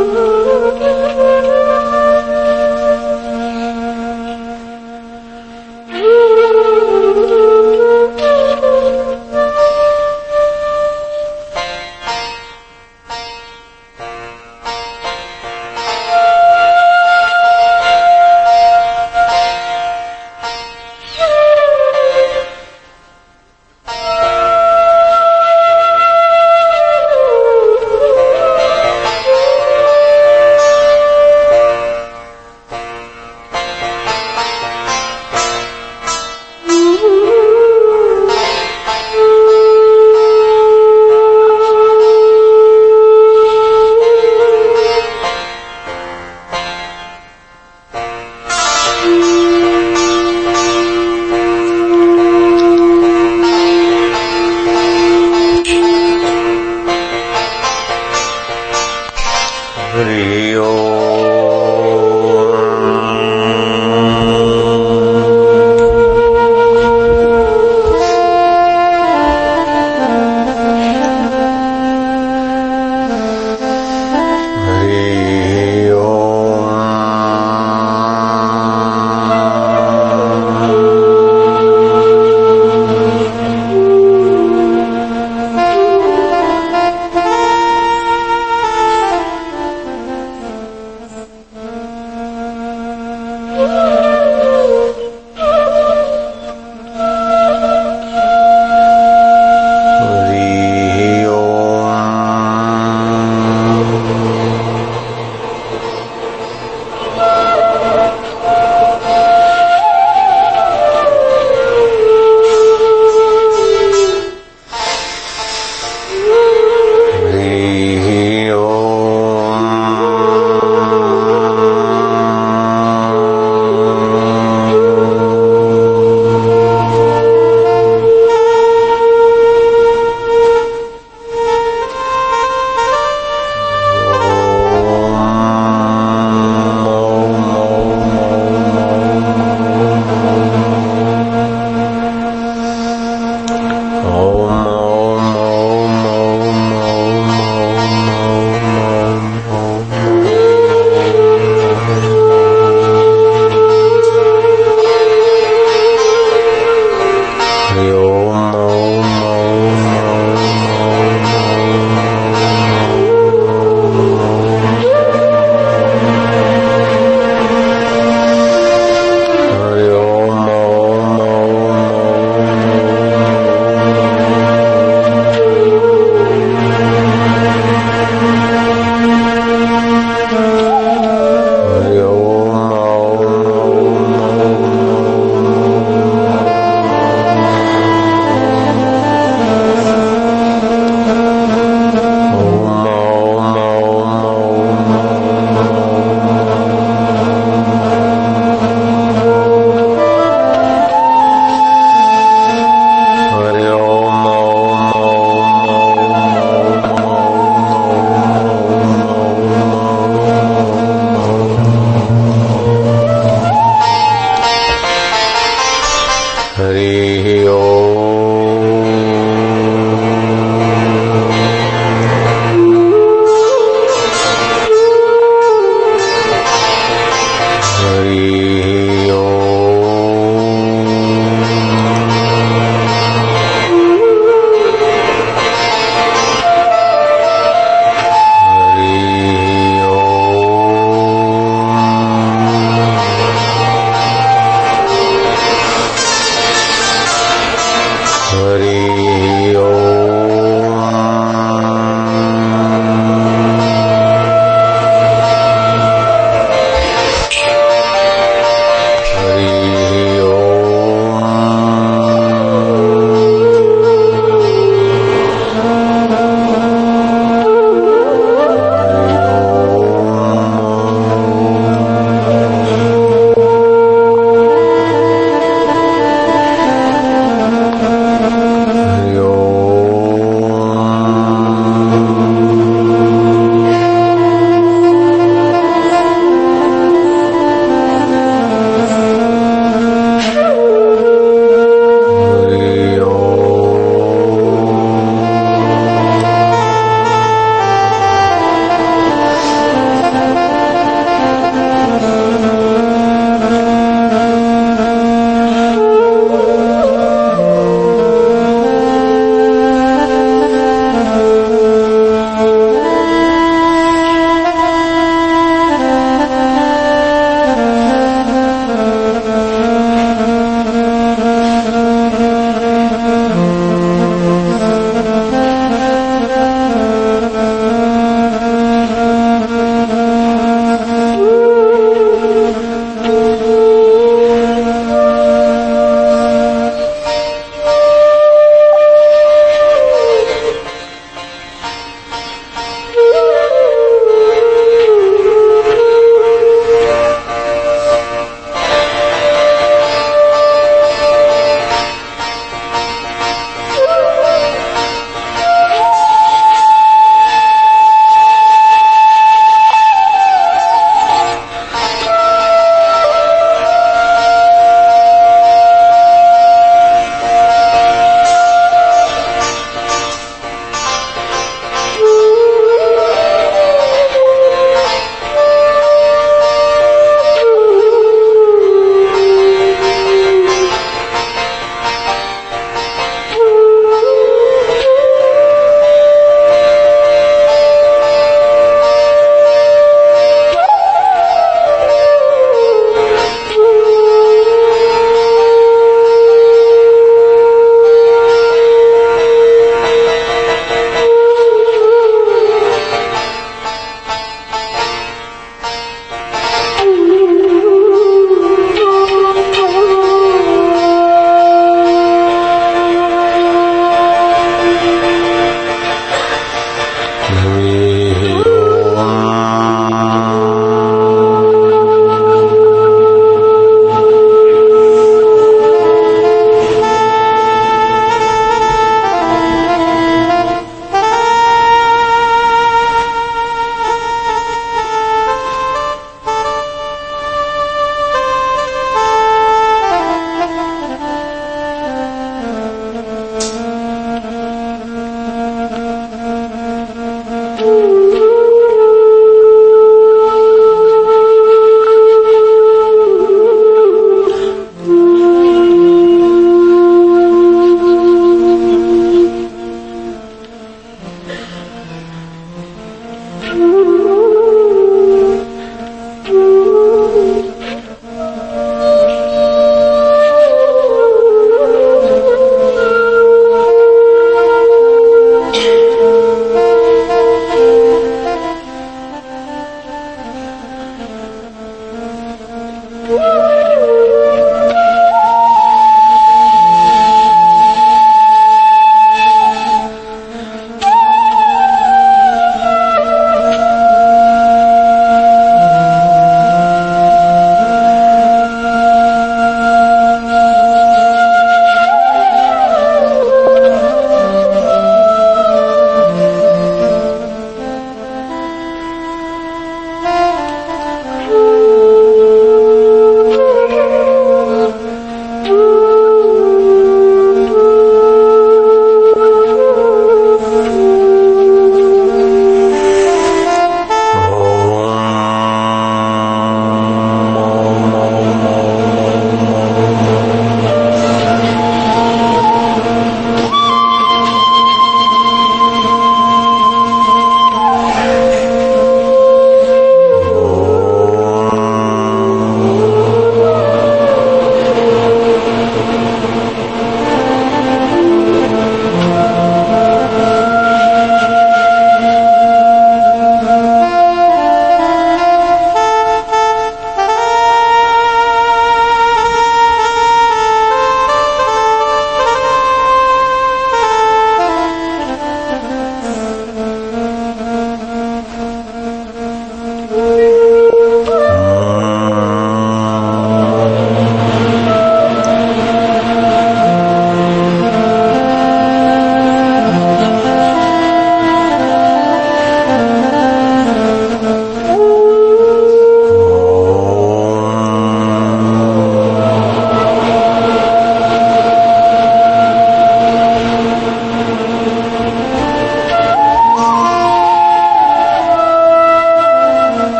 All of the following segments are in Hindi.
you. हरेः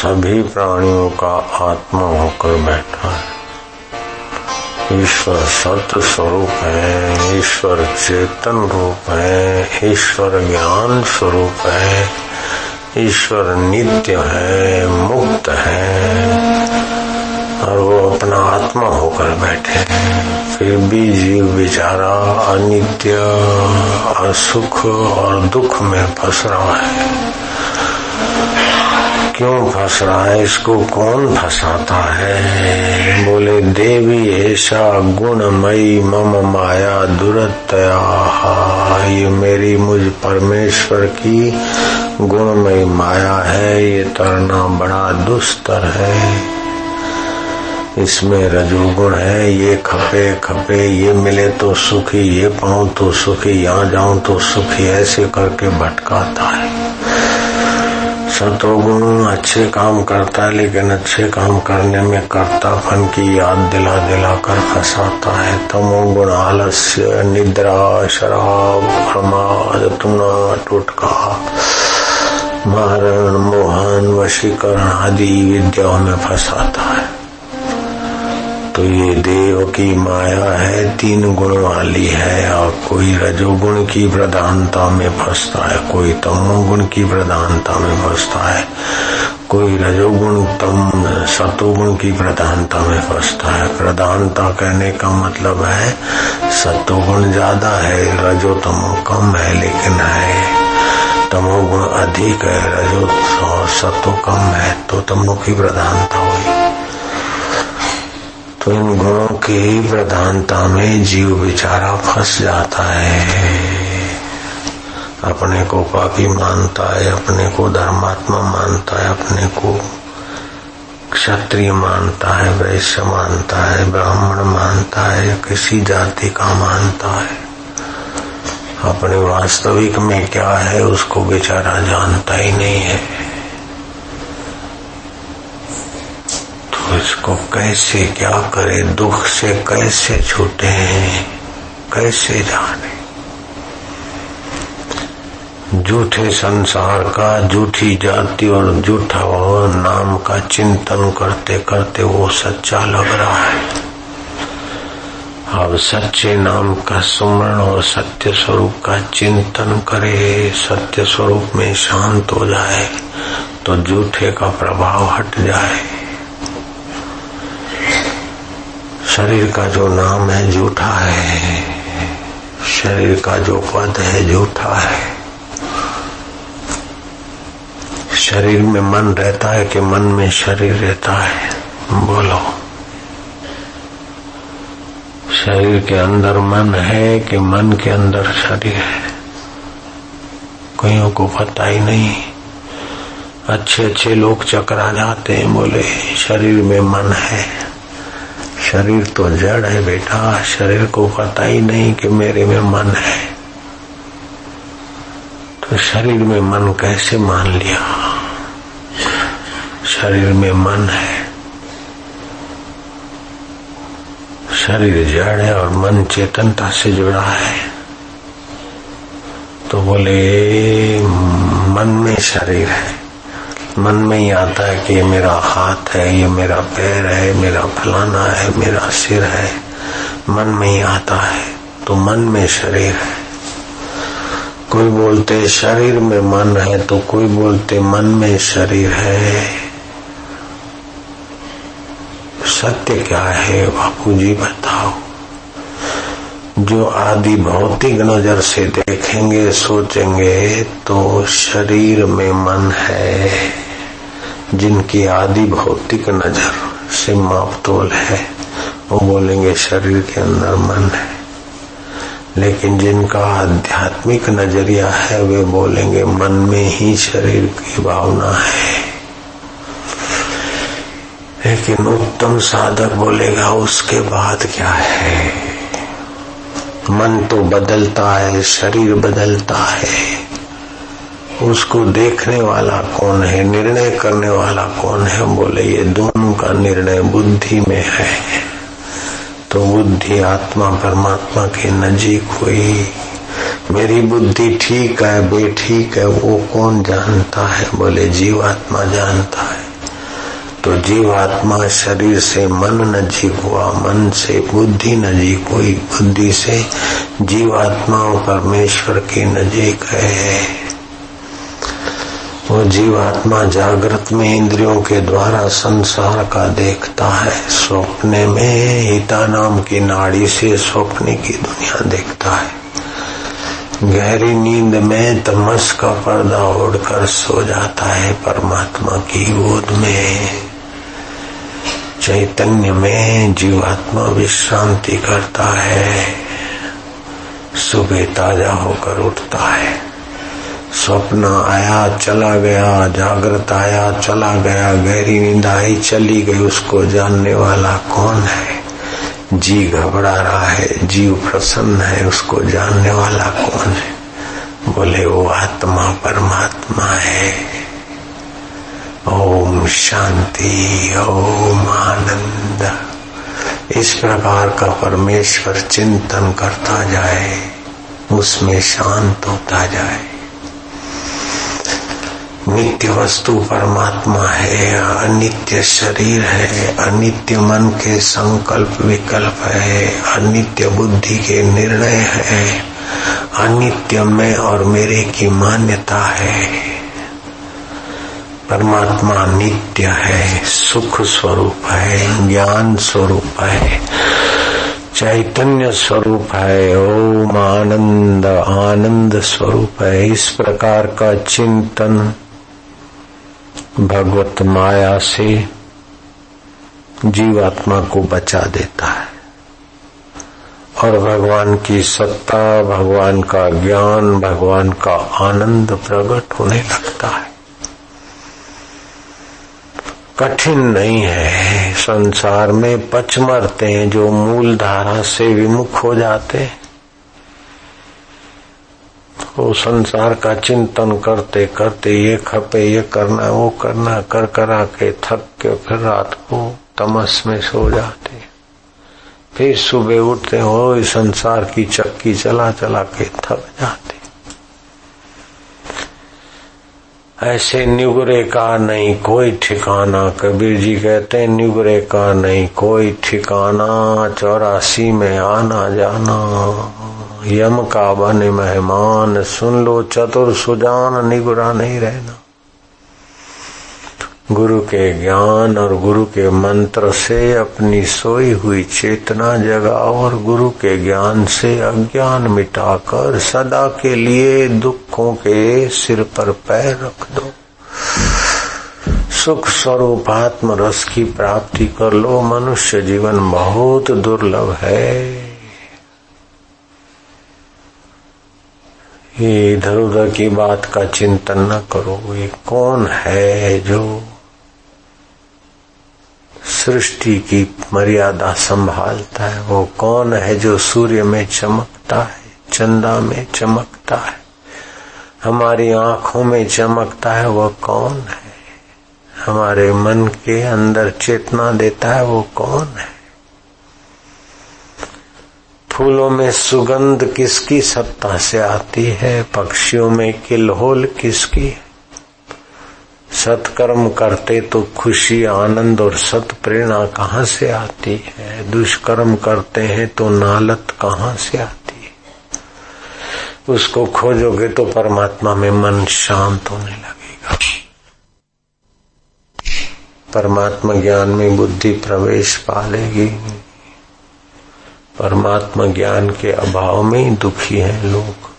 सभी प्राणियों का आत्मा होकर बैठा है। ईश्वर सत्य स्वरूप है, ईश्वर चेतन रूप है, ईश्वर ज्ञान स्वरूप है, ईश्वर नित्य है, मुक्त है, और वो अपना आत्मा होकर बैठे हैं। फिर भी जीव बेचारा अनित्य असुख और दुख में फंस रहा है। क्यों फंस रहा है? इसको कौन फंसाता है? बोले, देवी, ऐसा गुणमयी मम माया दुरतया ये मेरी मुझ परमेश्वर की गुणमयी माया है। ये तरना बड़ा दुस्तर है। इसमें रजोगुण है। ये खपे खपे, ये मिले तो सुखी, ये पाऊँ तो सुखी, यहाँ जाऊँ तो सुखी, ऐसे करके भटकाता है। सतोगुण अच्छे काम करता है, लेकिन अच्छे काम करने में करता फन की याद दिला दिला कर फंसाता है। तमोगुण आलस्य, निद्रा, शराब, प्रमाद तुना टुटका। मारण, मोहन, वशीकरण आदि विद्याओं में फंसाता है। तो ये देव की माया है, तीन गुण वाली है, और कोई रजोगुण की प्रधानता में फंसता है, कोई तमोगुण की प्रधानता में फंसता है, कोई रजोगुण, तम, सतोगुण की प्रधानता में फंसता है। प्रधानता कहने का मतलब है, सतोगुण ज़्यादा है, रजो तमो कम है, लेकिन है, तमोगुण अधिक है, रजो सतो कम है तो तमो की प्रधानता हुई तो इन गुणों की प्रधानता में जीव बेचारा फंस जाता है। अपने को पापी मानता है, अपने को धर्मात्मा मानता है, अपने को क्षत्रिय मानता है, वैश्य मानता है, ब्राह्मण मानता है किसी जाति का मानता है। अपने वास्तविक में क्या है, उसको बेचारा जानता ही नहीं है। इसको कैसे क्या करे, दुख से कैसे छूटे कैसे जाने? झूठे संसार का, झूठी जाति और झूठा नाम का चिंतन करते करते वो सच्चा लग रहा है। अब सच्चे नाम का सुमरण और सत्य स्वरूप का चिंतन करे, सत्य स्वरूप में शांत हो जाए तो झूठे का प्रभाव हट जाए। शरीर का जो नाम है झूठा है। शरीर का जो पद है झूठा है। शरीर में मन रहता है कि मन में शरीर रहता है। बोलो। शरीर के अंदर मन है कि मन के अंदर शरीर है? कईयों को पता ही नहीं। अच्छे अच्छे लोग चकरा जाते हैं, बोले, शरीर में मन है। शरीर तो जड़ है बेटा, शरीर को पता ही नहीं कि मेरे में मन है। तो शरीर में मन कैसे मान लिया? शरीर में मन है। शरीर जड़ है और मन चेतनता से जुड़ा है। तो बोले, मन में शरीर है। मन में ही आता है कि ये मेरा हाथ है, ये मेरा पैर है मेरा फलाना है, मेरा सिर है। मन में ही आता है तो मन में शरीर है। कोई बोलते शरीर में मन है तो कोई बोलते मन में शरीर है। सत्य क्या है बापू जी बताओ। जो आदि भौतिक नज़र से देखेंगे, सोचेंगे तो शरीर में मन है। जिनकी आदि भौतिक नज़र से मापतोल है, वो बोलेंगे शरीर के अंदर मन है। लेकिन जिनका आध्यात्मिक नज़रिया है, वे बोलेंगे मन में ही शरीर की भावना है। लेकिन उत्तम साधक बोलेगा, उसके बाद क्या है? मन तो बदलता है, शरीर बदलता है। उसको देखने वाला कौन है, निर्णय करने वाला कौन है? बोले, ये दोनों का निर्णय बुद्धि में है। तो बुद्धि आत्मा परमात्मा के नजीक हुई। मेरी बुद्धि ठीक है, बेठीक है, वो कौन जानता है? बोले, जीवात्मा जानता है। तो जीवात्मा शरीर से मन नजीक हुआ, मन से बुद्धि नजीक हुई। बुद्धि से जीवात्मा परमेश्वर के नजीक है। वो जीवात्मा जागृत में इंद्रियों के द्वारा संसार का देखता है। स्वप्ने में हिता नाम की नाड़ी से स्वप्न की दुनिया देखता है। गहरी नींद में तमस का पर्दा ओढ़कर सो जाता है परमात्मा की गोद में। चैतन्य में जीवात्मा विश्रांति करता है। सुबह ताज़ा होकर उठता है। स्वप्न आया, चला गया, जागृत आया, चला गया, गहरी नींद आई, चली गई, उसको जानने वाला कौन है? जी घबरा रहा है, जीव प्रसन्न है, उसको जानने वाला कौन है? बोले, वो आत्मा परमात्मा है। ओम शांति, ओम आनंद। इस प्रकार का परमेश्वर चिंतन करता जाए, उसमें शांत होता जाए। नित्य वस्तु परमात्मा है, अनित्य शरीर है, अनित्य मन के संकल्प विकल्प है, अनित्य बुद्धि के निर्णय है, अनित्य में और मेरे की मान्यता है। परमात्मा नित्य है, सुख स्वरूप है, ज्ञान स्वरूप है, चैतन्य स्वरूप है, ओम आनंद आनंद स्वरूप है। इस प्रकार का चिंतन भगवत माया से जीवात्मा को बचा देता है। और भगवान की सत्ता, भगवान का ज्ञान, भगवान का आनंद प्रकट होने लगता है। कठिन नहीं है। संसार में पच मरते हैं, जो मूल धारा से विमुख हो जाते हैं। वो संसार का चिंतन करते करते ये खपे, ये करना, वो करना, कर करा के थक के फिर रात को तमस में सो जाते। फिर सुबह उठते हो, इस संसार की चक्की चला चला के थक जाते। ऐसे निगुरे का नहीं कोई ठिकाना। कबीर जी कहते हैं, निगुरे का नहीं कोई ठिकाना। चौरासी में आना जाना। यम का बने मेहमान। सुन लो चतुर सुजान, निगुरा नहीं रहना। गुरु के ज्ञान और गुरु के मंत्र से अपनी सोई हुई चेतना जगाओ और गुरु के ज्ञान से अज्ञान मिटाकर सदा के लिए दुखों के सिर पर पैर रख दो। सुख स्वरूप आत्म रस की प्राप्ति कर लो। मनुष्य जीवन बहुत दुर्लभ है। ये इधर उधर की बात का चिंतन न करो। ये कौन है जो सृष्टि की मर्यादा संभालता है। वो कौन है जो सूर्य में चमकता है, चंदा में चमकता है? हमारी आँखों में चमकता है वह कौन है? हमारे मन के अंदर चेतना देता है, वो कौन है? फूलों में सुगंध किसकी सत्ता से आती है? पक्षियों में किलहोल किसकी सत्कर्म करते तो खुशी, आनंद और सत प्रेरणा कहाँ से आती है? दुष्कर्म करते हैं तो नालत कहाँ से आती है? उसको खोजोगे तो परमात्मा में मन शांत होने लगेगा। परमात्मा ज्ञान में बुद्धि प्रवेश पालेगी। परमात्मा ज्ञान के अभाव में ही दुखी है लोग।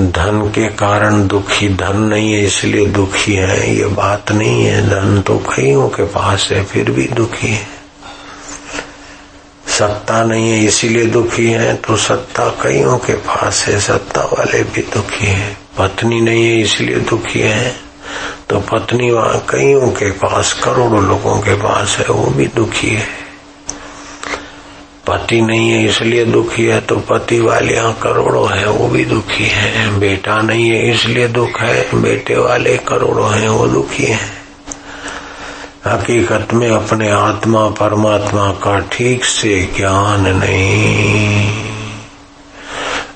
धन के कारण दुखी, धन नहीं है, इसलिए दुखी है, ये बात नहीं है। धन तो कईयों के पास है, फिर भी दुखी है। सत्ता नहीं है, इसीलिए दुखी है तो सत्ता कईयों के पास है, सत्ता वाले भी दुखी है। पत्नी नहीं है, इसलिए दुखी है। तो पत्नी वहाँ कईयों के पास, करोड़ों लोगों के पास है, वो भी दुखी है। पति नहीं है, इसलिए दुखी है तो पति वाले यहाँ करोड़ों है, वो भी दुखी है। बेटा नहीं है, इसलिए दुख है, बेटे वाले करोड़ों हैं, वो दुखी है। हकीकत में अपने आत्मा, परमात्मा का ठीक से ज्ञान नहीं।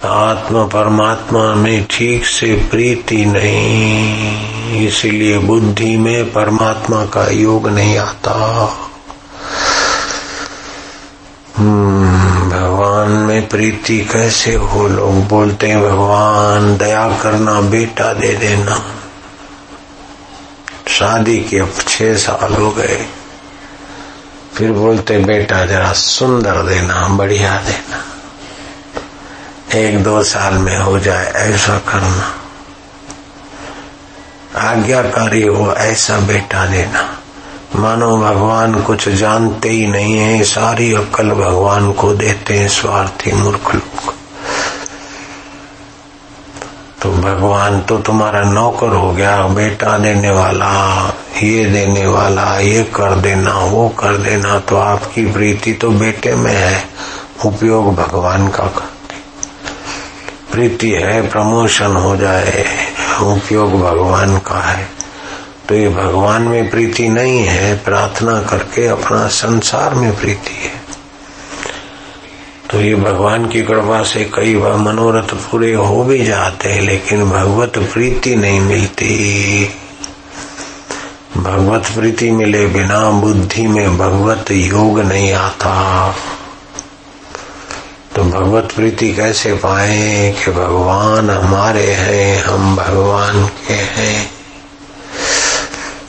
आत्मा, परमात्मा में ठीक से प्रीति नहीं, इसलिए बुद्धि में परमात्मा का योग नहीं आता। भगवान में प्रीति कैसे हो? लोग बोलते हैं, भगवान, दया करना, बेटा दे देना। शादी के अब छह साल हो गए। फिर बोलते बेटा, जरा सुंदर देना, बढ़िया देना। एक दो साल में हो जाए, ऐसा करना। आज्ञाकारी हो, ऐसा बेटा देना। मानो भगवान कुछ जानते ही नहीं है सारी अक्ल भगवान को देते हैं, स्वार्थी मूर्ख लोग। तो भगवान तो तुम्हारा नौकर हो गया, बेटा देने वाला, ये देने वाला, ये कर देना, वो कर देना तो आपकी प्रीति तो बेटे में है, उपयोग भगवान का प्रीति है, प्रमोशन हो जाए, उपयोग भगवान का है। तो ये भगवान में प्रीति नहीं है, प्रार्थना करके अपना संसार में प्रीति है। तो ये भगवान की कृपा से कई बार मनोरथ पूरे हो भी जाते हैं, लेकिन भगवत प्रीति नहीं मिलती। भगवत प्रीति मिले बिना बुद्धि में भगवत योग नहीं आता। तो भगवत प्रीति कैसे पाए कि भगवान हमारे हैं, हम भगवान के हैं?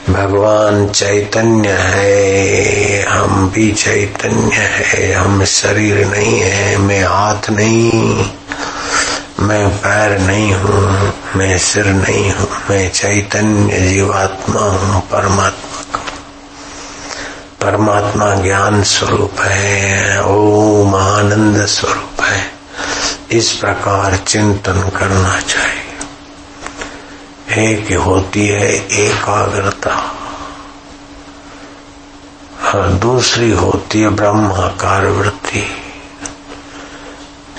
भगवान चैतन्य है, हम भी चैतन्य है, हम शरीर नहीं है, मैं हाथ नहीं, मैं पैर नहीं हूँ, मैं सिर नहीं हूँ, मैं चैतन्य जीवात्मा हूँ, परमात्मा का। परमात्मा ज्ञान स्वरूप है, ओम आनंद स्वरूप है। इस प्रकार चिंतन करना चाहिए। एक होती है एकाग्रता। और दूसरी होती है ब्रह्माकार वृत्ति।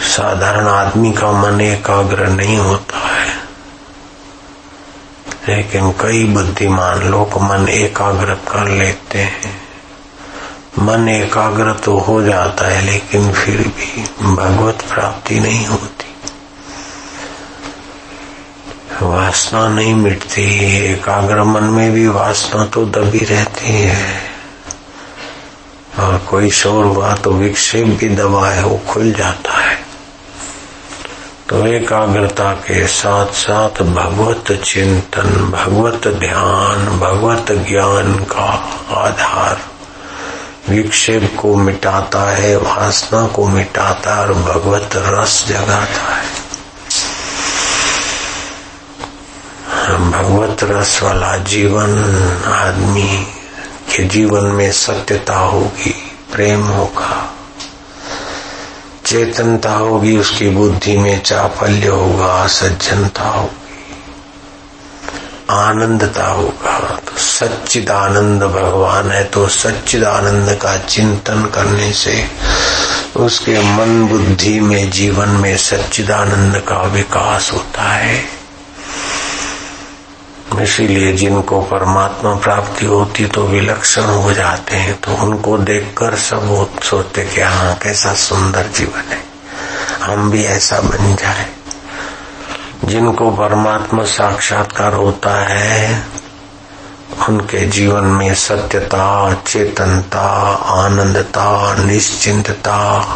साधारण आदमी का मन एकाग्र नहीं होता है। लेकिन कई बुद्धिमान लोग मन एकाग्र कर लेते हैं। मन एकाग्र तो हो जाता है, लेकिन फिर भी भगवत प्राप्ति नहीं होती। वासना नहीं मिटती, एकाग्र मन में भी वासना तो दबी रहती है। और कोई शोर हुआ तो विक्षेप भी दबा है वो खुल जाता है। तो एकाग्रता के साथ साथ भगवत चिंतन, भगवत ध्यान, भगवत ज्ञान का आधार विक्षेप को मिटाता है, वासना को मिटाता है और भगवत रस जगाता है। भगवत रस वाला जीवन आदमी के जीवन में सत्यता होगी, प्रेम होगा, चेतनता होगी, उसकी बुद्धि में चापल्य होगा, सज्जनता होगी, आनंदता होगा। तो सच्चिद आनंद भगवान है तो सच्चिद आनंद का चिंतन करने से उसके मन बुद्धि में, जीवन में सच्चिदानंद का विकास होता है। इसीलिए जिनको परमात्मा प्राप्ति होती तो विलक्षण हो जाते हैं तो उनको देखकर सब सोचते कि हाँ कैसा सुंदर जीवन है। हम भी ऐसा बन जाए। जिनको परमात्मा साक्षात्कार होता है, उनके जीवन में सत्यता, चेतनता, आनंदता, निश्चिंतता,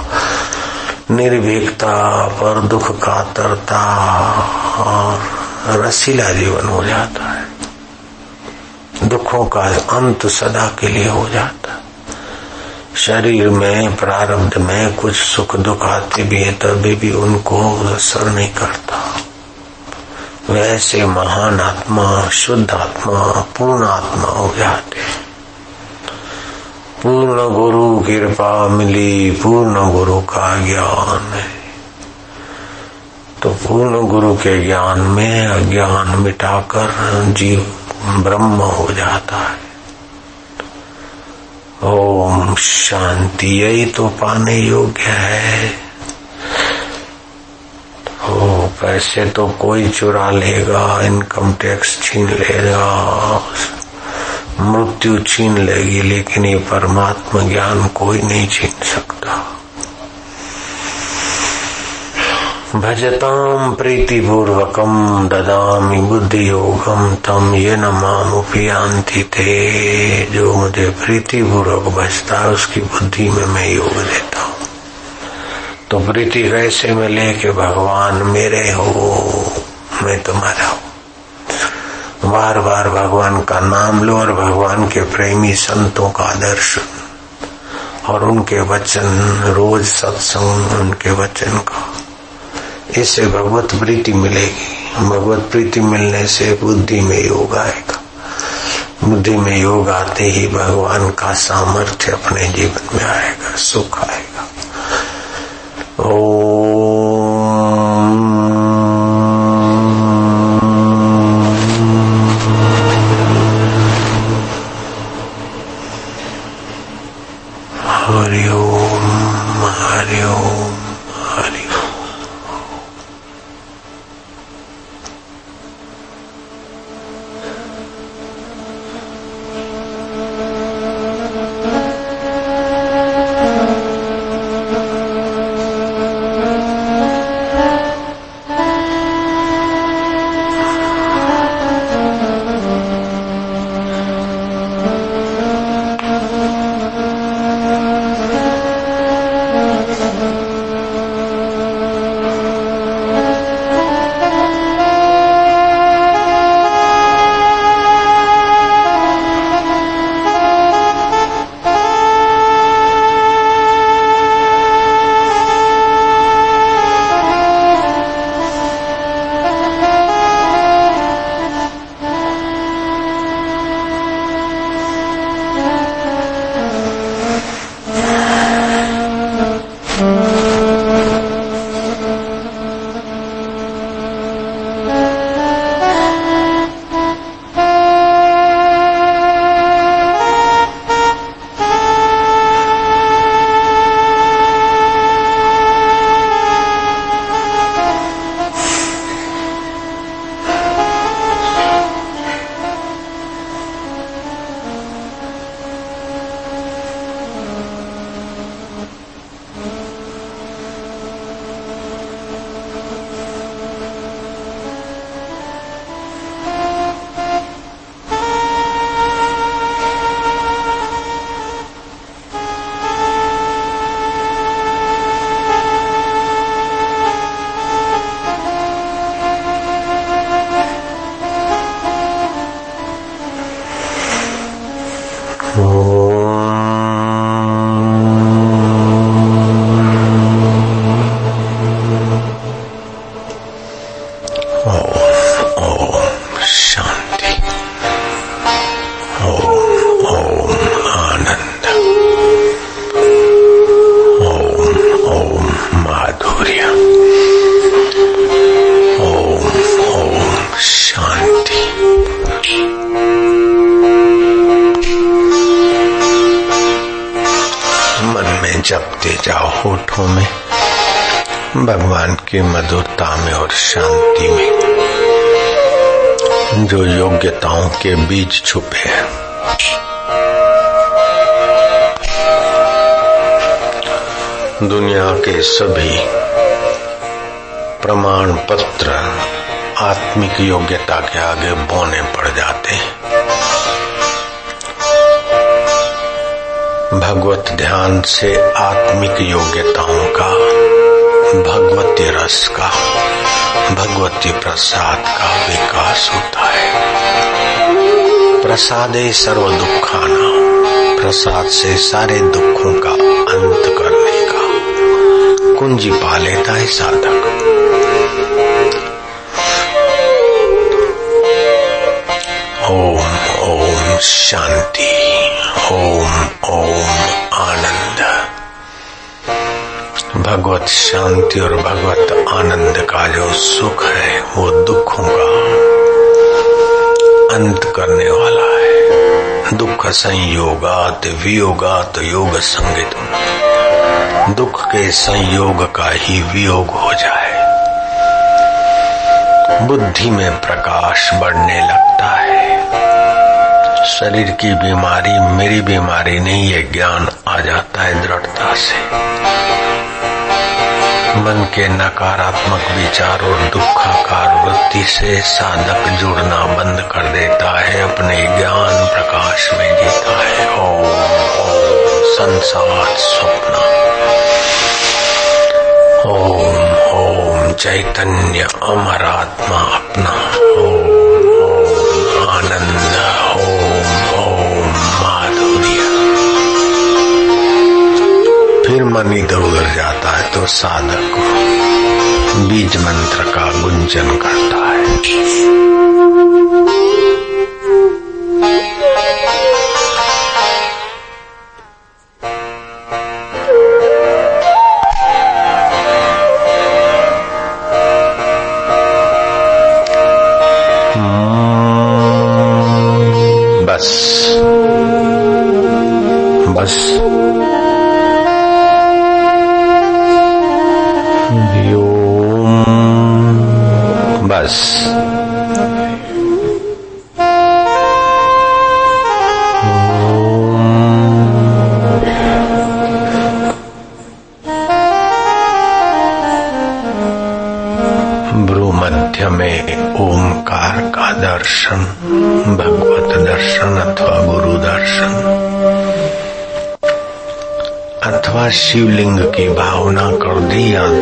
निर्भीकता, पर दुख कातरता और रसीला जीवन हो जाता है। दुखों का अंत सदा के लिए हो जाता शरीर में, प्रारब्ध में कुछ सुख दुख आते भी है, तभी भी उनको असर नहीं करता। वैसे महान आत्मा, शुद्ध आत्मा, पूर्ण आत्मा हो जाते पूर्ण गुरु कृपा मिली, पूर्ण गुरु का ज्ञान है। तो पूर्ण गुरु के ज्ञान में अज्ञान मिटाकर जीव ब्रह्म हो जाता है। ओम शांति, यही तो पाने योग्य है। ओ, पैसे तो कोई चुरा लेगा, इनकम टैक्स छीन लेगा, मृत्यु छीन लेगी, लेकिन ये परमात्मा ज्ञान कोई नहीं छीन सकता। भजताम प्रीतिपूर्वकम ददामी बुद्धि योगम तम ये न मामुपियांति थे जो मुझे प्रीतिपूर्वक भजता है, उसकी बुद्धि में मैं योग देता हूँ। तो प्रीति कैसे मिले कि भगवान मेरे हो, मैं तुम्हारा हूँ। बार बार भगवान का नाम लो और भगवान के प्रेमी संतों का दर्शन और उनके वचन, रोज सत्संग उनके वचन का। इससे भगवत प्रीति मिलेगी। भगवत प्रीति मिलने से बुद्धि में योग आएगा। बुद्धि में योग आते ही भगवान का सामर्थ्य अपने जीवन में आएगा, सुख आएगा। ओ की मधुरता में और शांति में। जो योग्यताओं के बीज छुपे हैं। दुनिया के सभी प्रमाण पत्र आत्मिक योग्यता के आगे बोने पड़ जाते हैं। भगवत ध्यान से आत्मिक योग्यताओं का, भगवती रस का, भगवती प्रसाद का विकास होता है। प्रसादे सर्व दुखाना, प्रसाद से सारे दुखों का अंत करने का। कुंजी पा लेता है साधक। ओम ओम शांति, ओम ओम आनंद। भगवत शांति और भगवत आनंद का जो सुख है, वो दुखों का अंत करने वाला है। दुख संयोगात, वियोगात, योग संगीत। दुख के संयोग का ही वियोग हो जाए। बुद्धि में प्रकाश बढ़ने लगता शरीर की बीमारी, मेरी बीमारी नहीं, ये ज्ञान आ जाता है दृढ़ता से। मन के नकारात्मक विचार और दुखाकार वृत्ति से साधक जुड़ना बंद कर देता है, अपने ज्ञान प्रकाश में जीता है। ओम ओम, संसार स्वप्न। ओम ओम, चैतन्य अमरात्मा अपना। ओम ओम मन इधर उधर जाता है तो साधक को बीज मंत्र का गुंजन करता है।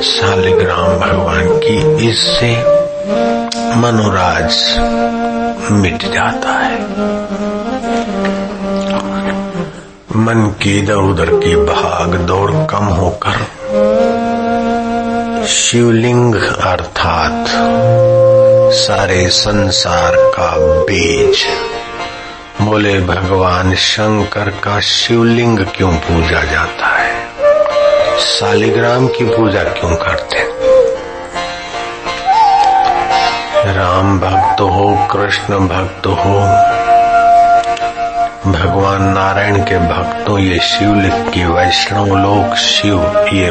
शालिग्राम भगवान की इससे मनोराज मिट जाता है। मन की इधर उधर की भाग दौड़ कम होकर शिवलिंग अर्थात सारे संसार का बीज। बोले, भगवान शंकर का शिवलिंग क्यों पूजा जाता है शालिग्राम की पूजा क्यों करते? राम भक्त हो, कृष्ण भक्त हो, भगवान नारायण के भक्तों, ये शिवलिंग की वैष्णव लोग शिव, ये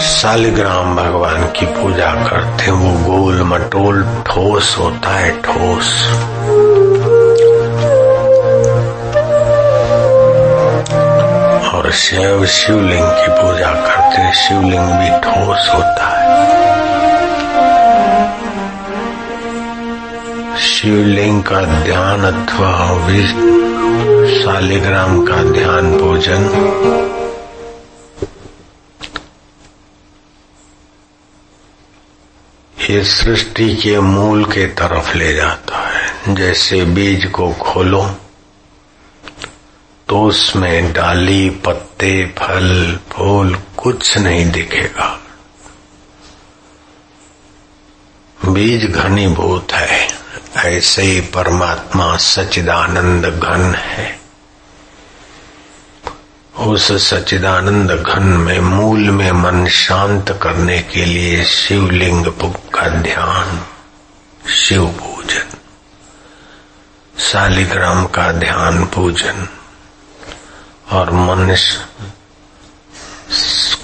शालिग्राम भगवान की पूजा करते वो गोल मटोल ठोस होता है, ठोस। शैव शिवलिंग की पूजा करते शिवलिंग भी ठोस होता है। शिवलिंग का ध्यान अथवा शालिग्राम का ध्यान भोजन ये सृष्टि के मूल के तरफ़ ले जाता है। जैसे बीज को खोलो तो उसमें डाली, पत्ते, फल, फूल कुछ नहीं दिखेगा। बीज घनीभूत है। ऐसे ही परमात्मा सचिदानंद घन है। उस सचिदानंद घन में मूल में मन शांत करने के लिए शिवलिंग का ध्यान, शिव पूजन, शालिग्राम का ध्यान पूजन और मनुष्य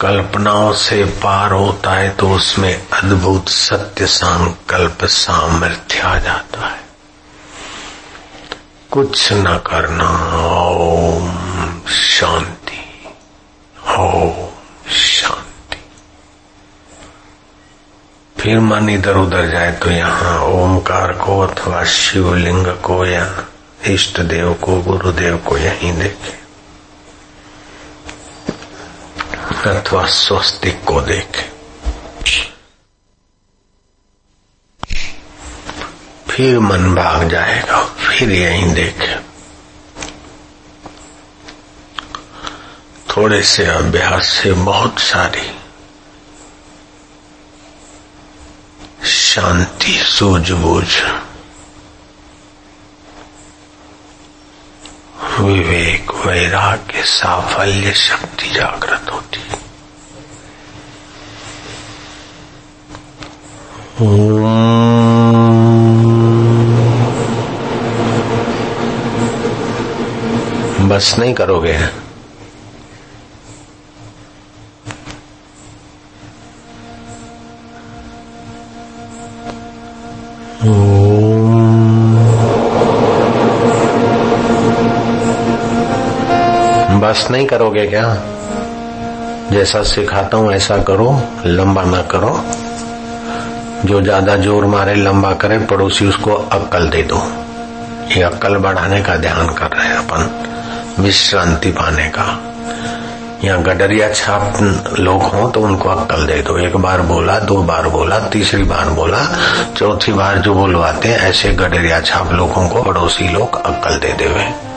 कल्पनाओं से पार होता है तो उसमें अद्भुत सत्य संकल्प सामर्थ्य आ जाता है। कुछ न करना, ओम शांति ओम शांति। फिर मन इधर उधर जाए तो यहाँ ओमकार को अथवा शिवलिंग को या इष्ट देव को, गुरुदेव को यहीं देखे। अथवा स्वस्तिक को देखे फिर मन भाग जाएगा फिर यहीं देखे थोड़े से अभ्यास से बहुत सारी शांति सूझबूझ विवेक वैराग्य साफल्य शक्ति जागृत होती। बस नहीं करोगे बस नहीं करोगे क्या? जैसा सिखाता हूँ, ऐसा करो, लंबा ना करो। जो ज़्यादा ज़ोर मारे, लंबा करे, पड़ोसी उसको अक्कल दे दो। ये अक्कल बढ़ाने का ध्यान कर रहे हैं अपन, विश्रांति पाने का। यहाँ गडरिया छाप लोग हों तो उनको अक्कल दे दो। एक बार बोला, दो बार बोला, तीसरी बार बोला, चौथी बार जो बोलवाते हैं, ऐसे गडरिया छाप लोगों को पड़ोसी लोग अक्कल दे देवे।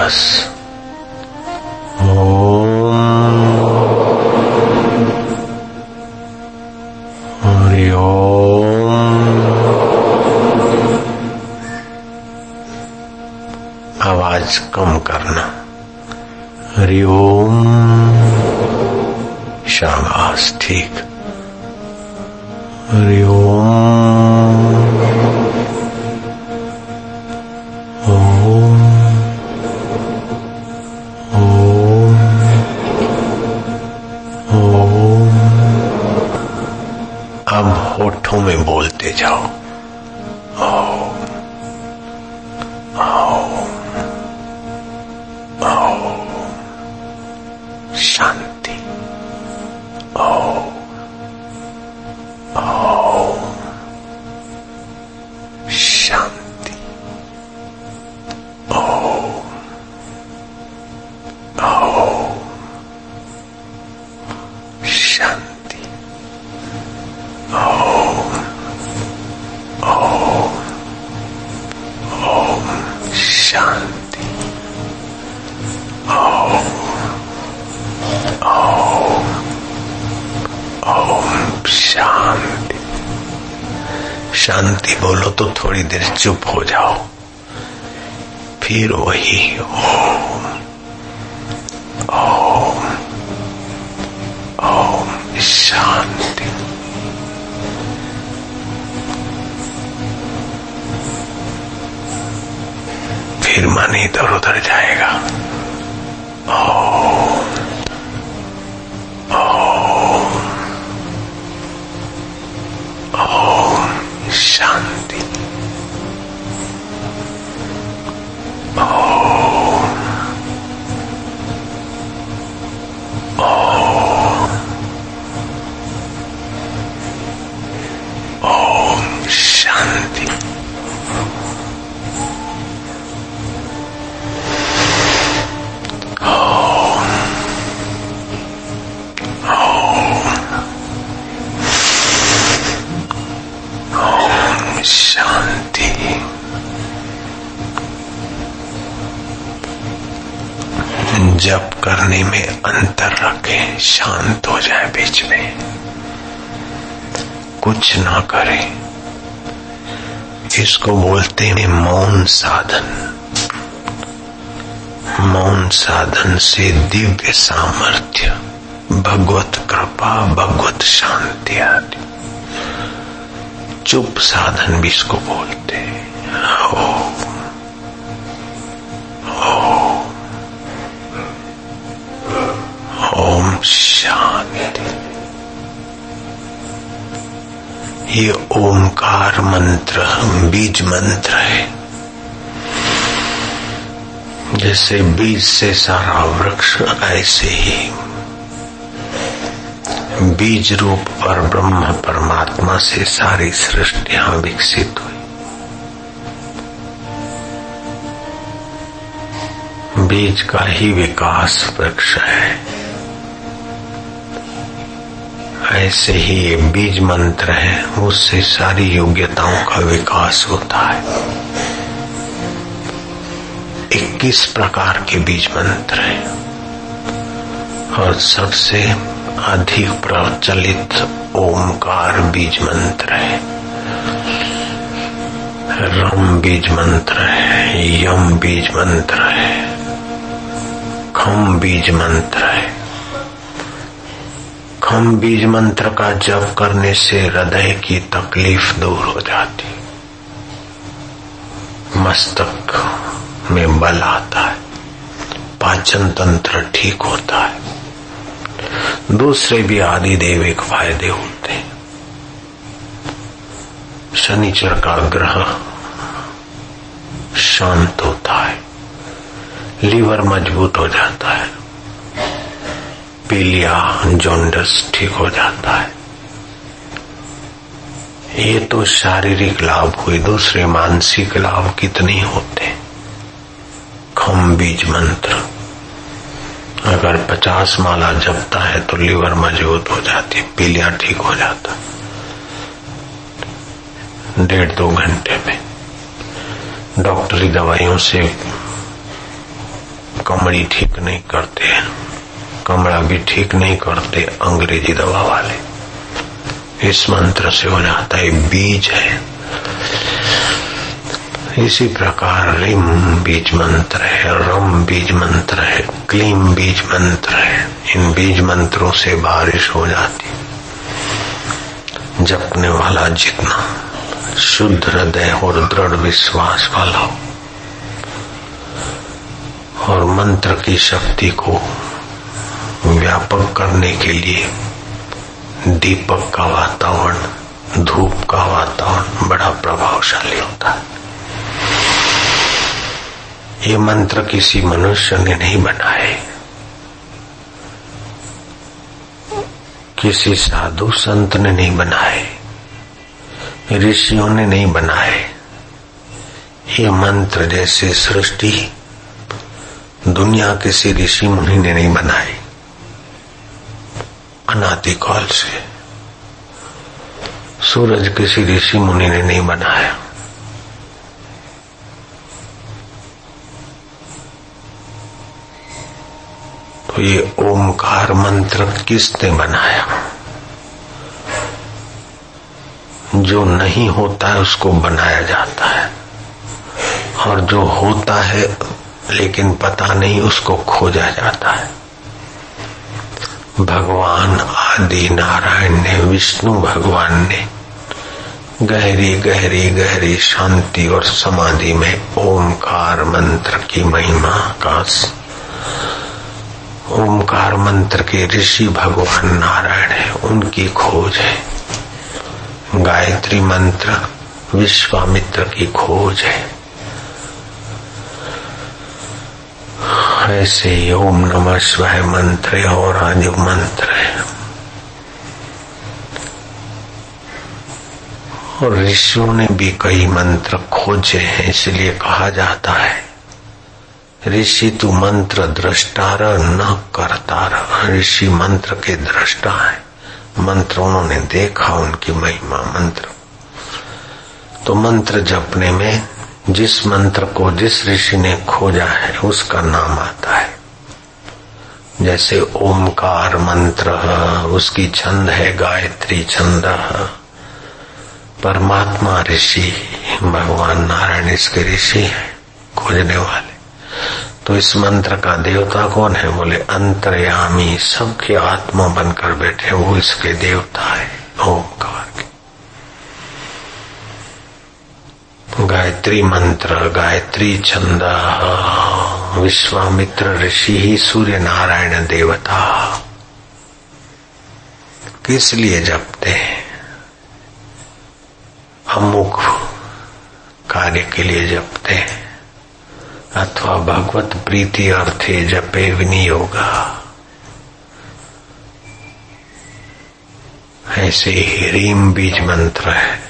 ओम आवाज़ कम करना। हरिओम शाबाश ठीक। बोलते हैं मौन साधन। मौन साधन से दिव्य सामर्थ्य, भगवत कृपा, भगवत शांति आदि। चुप साधन भी इसको बोलते हैं। ओम। ओम शांति। ये ओमकार मंत्र, बीज मंत्र है। जैसे बीज से सारा वृक्ष ऐसे ही। बीज रूप पर ब्रह्म परमात्मा से सारी सृष्टिया विकसित हुई। बीज का ही विकास वृक्ष है। ऐसे ही ये बीज मंत्र है, उससे सारी योग्यताओं का विकास होता है। 21 प्रकार के बीज मंत्र हैं। और सबसे अधिक प्रचलित ओमकार बीज मंत्र है। रम बीज मंत्र है, यम बीज मंत्र है, खम बीज मंत्र है। खम बीज मंत्र का जप करने से हृदय की तकलीफ़ दूर हो जाती। मस्तक में बल आता है। पाचन तंत्र ठीक होता है। दूसरे भी आदि देविक फ़ायदे होते हैं। शनिचर का ग्रह शांत होता है। लीवर मज़बूत हो जाता है। पीलिया जॉन्डस ठीक हो जाता है। ये तो शारीरिक लाभ हुए दूसरे मानसिक लाभ कितने होते। खम बीज मंत्र। अगर पचास माला जपता है तो लीवर मज़बूत हो जाती है, पीलिया ठीक हो जाता डेढ़ दो घंटे में। डॉक्टरी दवाइयों से कमड़ी ठीक नहीं करते कमड़ा भी ठीक नहीं करते अंग्रेज़ी दवा वाले। इस मंत्र से हो जाता है, बीज है। इसी प्रकार रिम बीज मंत्र है, रम बीज मंत्र है, क्लीम बीज मंत्र है। इन बीज मंत्रों से बारिश हो जाती। जपने वाला जितना शुद्ध हृदय और दृढ़ विश्वास वाला और मंत्र की शक्ति को व्यापक करने के लिए दीपक का वातावरण, धूप का वातावरण बड़ा प्रभावशाली होता है। ये मंत्र किसी मनुष्य ने नहीं बनाए। किसी साधु संत ने नहीं बनाए। ऋषियों ने नहीं बनाए। ये मंत्र जैसे सृष्टि दुनिया किसी ऋषि मुनि ने नहीं बनाई। अनादिकाल से सूरज किसी ऋषि मुनि ने नहीं बनाया। तो ये ओमकार मंत्र किसने बनाया? जो नहीं होता है, उसको बनाया जाता है। और जो होता है, लेकिन पता नहीं, उसको खोजा जाता है। भगवान आदि नारायण ने, विष्णु भगवान ने गहरी गहरी गहरी शांति और समाधि में ओमकार मंत्र की महिमा का ओमकार मंत्र के ऋषि भगवान नारायण है, उनकी खोज है। गायत्री मंत्र विश्वामित्र की खोज है। ऐसे ही ओम नमः शिवाय मंत्र और आज मंत्र और ऋषियों ने भी कई मंत्र खोजे हैं, इसलिए कहा जाता है, ऋषि तू मंत्र दृष्टार न करता ऋषि मंत्र के दृष्टा है। मंत्र उन्होंने देखा, उनकी महिमा मंत्र। तो मंत्र जपने में जिस मंत्र को जिस ऋषि ने खोजा है, उसका नाम आता है। जैसे ओमकार मंत्र, उसकी छंद है गायत्री छंद। परमात्मा ऋषि, भगवान नारायण इसके ऋषि है, खोजने वाले। तो इस मंत्र का देवता कौन है? बोले, अंतर्यामी, सबके आत्मा बनकर बैठे वो इसके देवता है, ओमकार के। गायत्री मंत्र, गायत्री छंद, विश्वामित्र ऋषि ही सूर्य नारायण देवता। किस लिए जपते अमुक कार्य के लिए जपते अथवा भगवत प्रीति अर्थे जपे विनियोगा। ऐसे ही रीम बीज मंत्र है।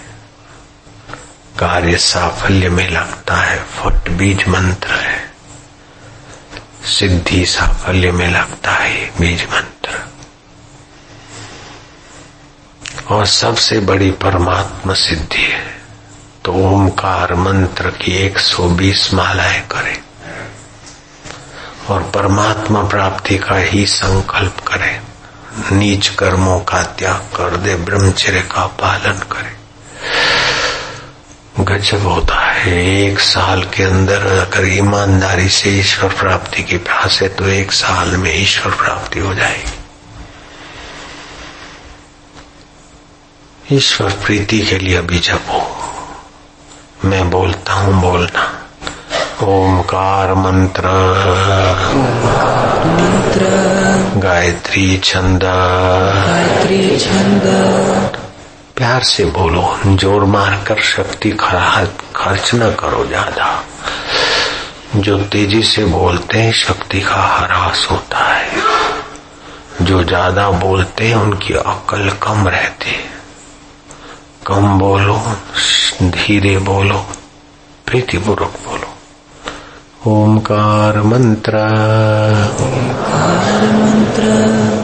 कार्य साफल्य में लगता है फट बीज मंत्र है। सिद्धि साफल्य में लगता है बीज मंत्र। और सबसे बड़ी परमात्मा सिद्धि है तो ओमकार मंत्र की 120 मालाएँ करें। और परमात्मा प्राप्ति का ही संकल्प करें। नीच कर्मों का त्याग कर दे, ब्रह्मचर्य का पालन करें। गजब होता है। एक साल के अंदर अगर ईमानदारी से ईश्वर प्राप्ति की प्यास है तो एक साल में ईश्वर प्राप्ति हो जाएगी। ईश्वर प्रीति के लिए अभी जपो। मैं बोलता हूँ बोलना। ओमकार मंत्र। मंत्र। गायत्री छंद। गायत्री छंद। प्यार से बोलो, ज़ोर मार कर शक्ति खर्च न करो ज़्यादा। जो तेज़ी से बोलते हैं, शक्ति का ह्रास होता है। जो ज़्यादा बोलते हैं, उनकी अकल कम रहती है। कम बोलो, धीरे बोलो, प्रीतिपूर्वक बोलो। ओंकार मंत्र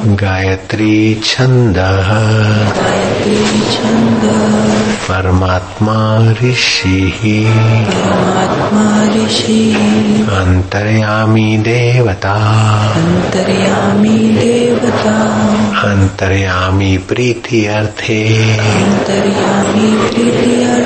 गायत्री छंद परमात्मा ऋषि। अंतर्यामी देवता। अंतर्यामी देवता अंतर्यामी प्रीति अर्थे। अंतर्यामी प्रीत्यर्थे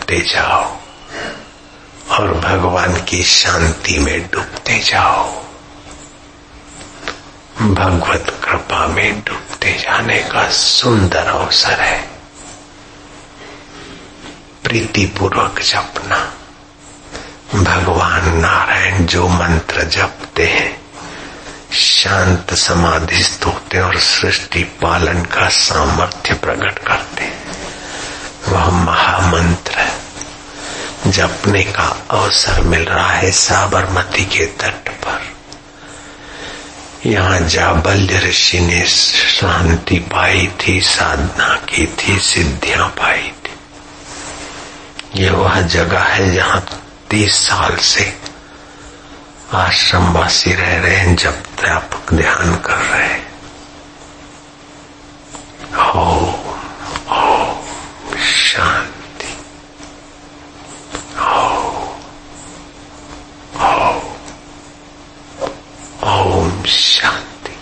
जपते जाओ और भगवान की शांति में डूबते जाओ। भगवत कृपा में डूबते जाने का सुंदर अवसर है। प्रीतिपूर्वक जपना। भगवान नारायण जो मंत्र जपते हैं, शांत समाधिस्थ होते और सृष्टि पालन का सामर्थ्य प्रकट करते वह महामंत्र जपने का अवसर मिल रहा है साबरमती के तट पर। यहाँ जाबल्य ऋषि ने शांति पाई थी, साधना की थी, सिद्धियाँ पाई थी। ये वह जगह है जहाँ तीस साल से आश्रमवासी रह रहे हैं, जब व्यापक ध्यान कर रहे हैं। हो शांति। ओम शांति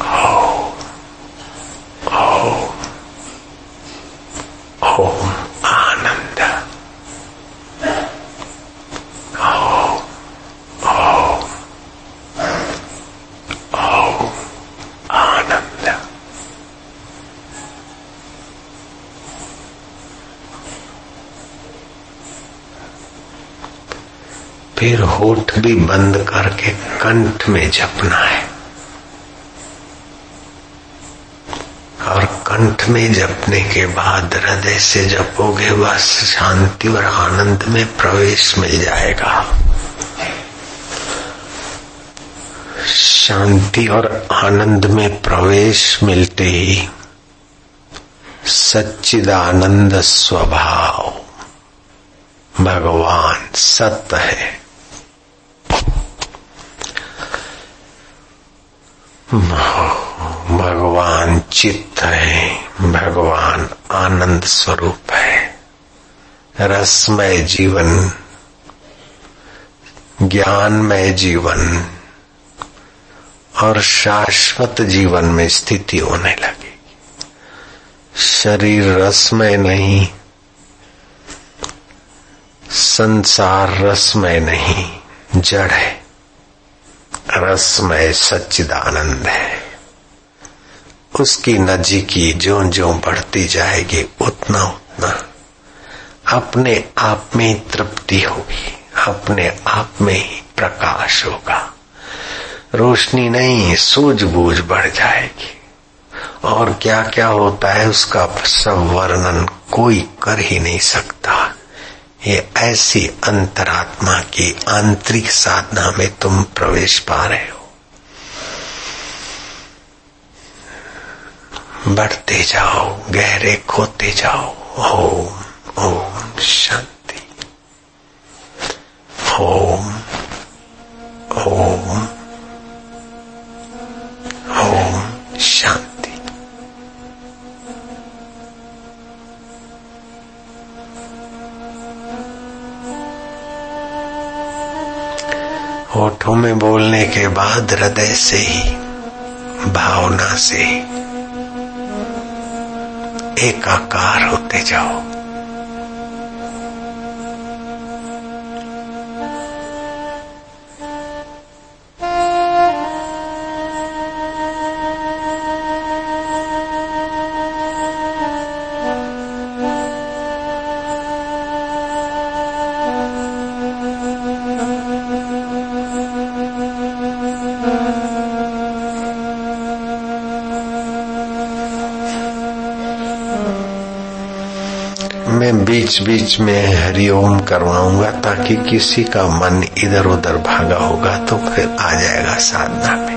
ओम ओम ओम आनंद ओम ओम ओम आनंद फिर होठ भी बंद करके कंठ में जपना है। और कंठ में जपने के बाद हृदय से जपोगे, बस शांति और आनंद में प्रवेश मिल जाएगा। शांति और आनंद में प्रवेश मिलते ही सच्चिदानंद स्वभाव भगवान सत्य है। भगवान चित्त है, भगवान आनंद स्वरूप है। रसमय जीवन, ज्ञानमय जीवन और शाश्वत जीवन में स्थिति होने लगेगी शरीर रसमय नहीं, संसार रसमय नहीं, जड़ है। रसमय सच्चिदानंद है। उसकी नजीकी जो जो बढ़ती जाएगी, उतना उतना। अपने आप में ही तृप्ति होगी, अपने आप में ही प्रकाश होगा। रोशनी नहीं, सूझबूझ बढ़ जाएगी। और क्या क्या होता है, उसका सब वर्णन कोई कर ही नहीं सकता। ये ऐसी अंतरात्मा की आंतरिक साधना में तुम प्रवेश पा रहे हो। बढ़ते जाओ, गहरे खोते जाओ। ओम ओम शांति। ओम ओम ओम शांति। होठों में बोलने के बाद हृदय से ही भावना से एकाकार होते जाओ। बीच में हरिओम करवाऊँगा ताकि किसी का मन इधर उधर भागा होगा तो फिर आ जाएगा साधना। में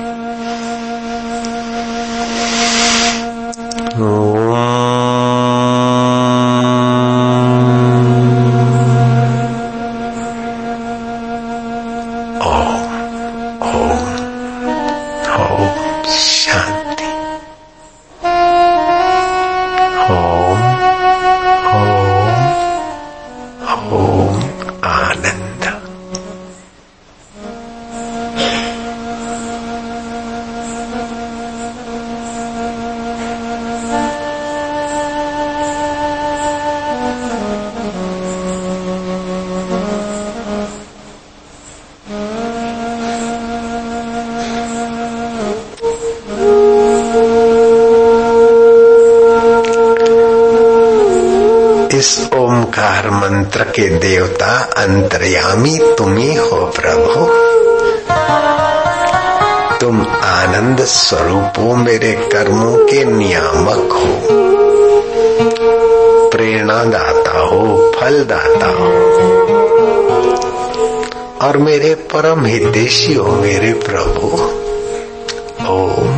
के देवता अंतर्यामी तुम ही प्रभु। तुम आनंद स्वरूप हो मेरे कर्मों के नियामक हो। प्रेरणा दाता हो फल दाता हो। और मेरे परम हितेशी हो मेरे प्रभु। ओम।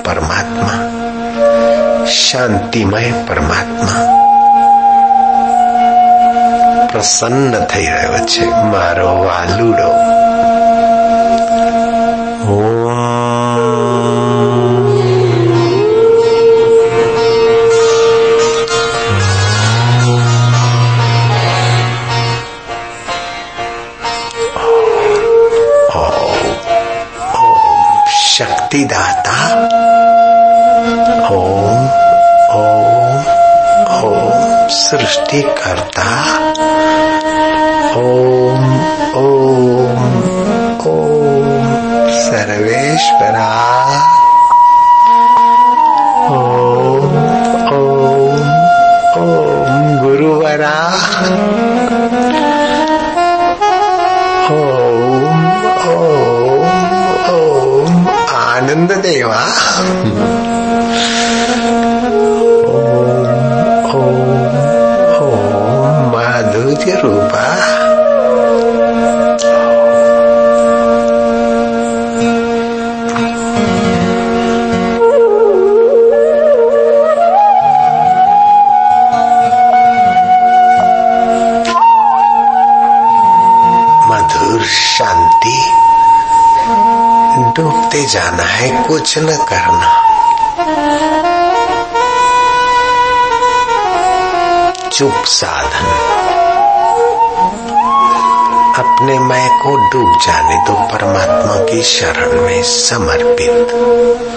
સુખમય પરમાત્મા શાંતિમય પરમાત્મા પ્રસન્ન થઈ રહ્યો છે મારો વાલુડો शक्तिदाता ओम ओम ओम सृष्टि करता ओम ओम ओम सर्वेश्वरा। डूबते जाना है, कुछ न करना। चुप साधन। अपने मैं को डूब जाने दो, परमात्मा की शरण में समर्पित।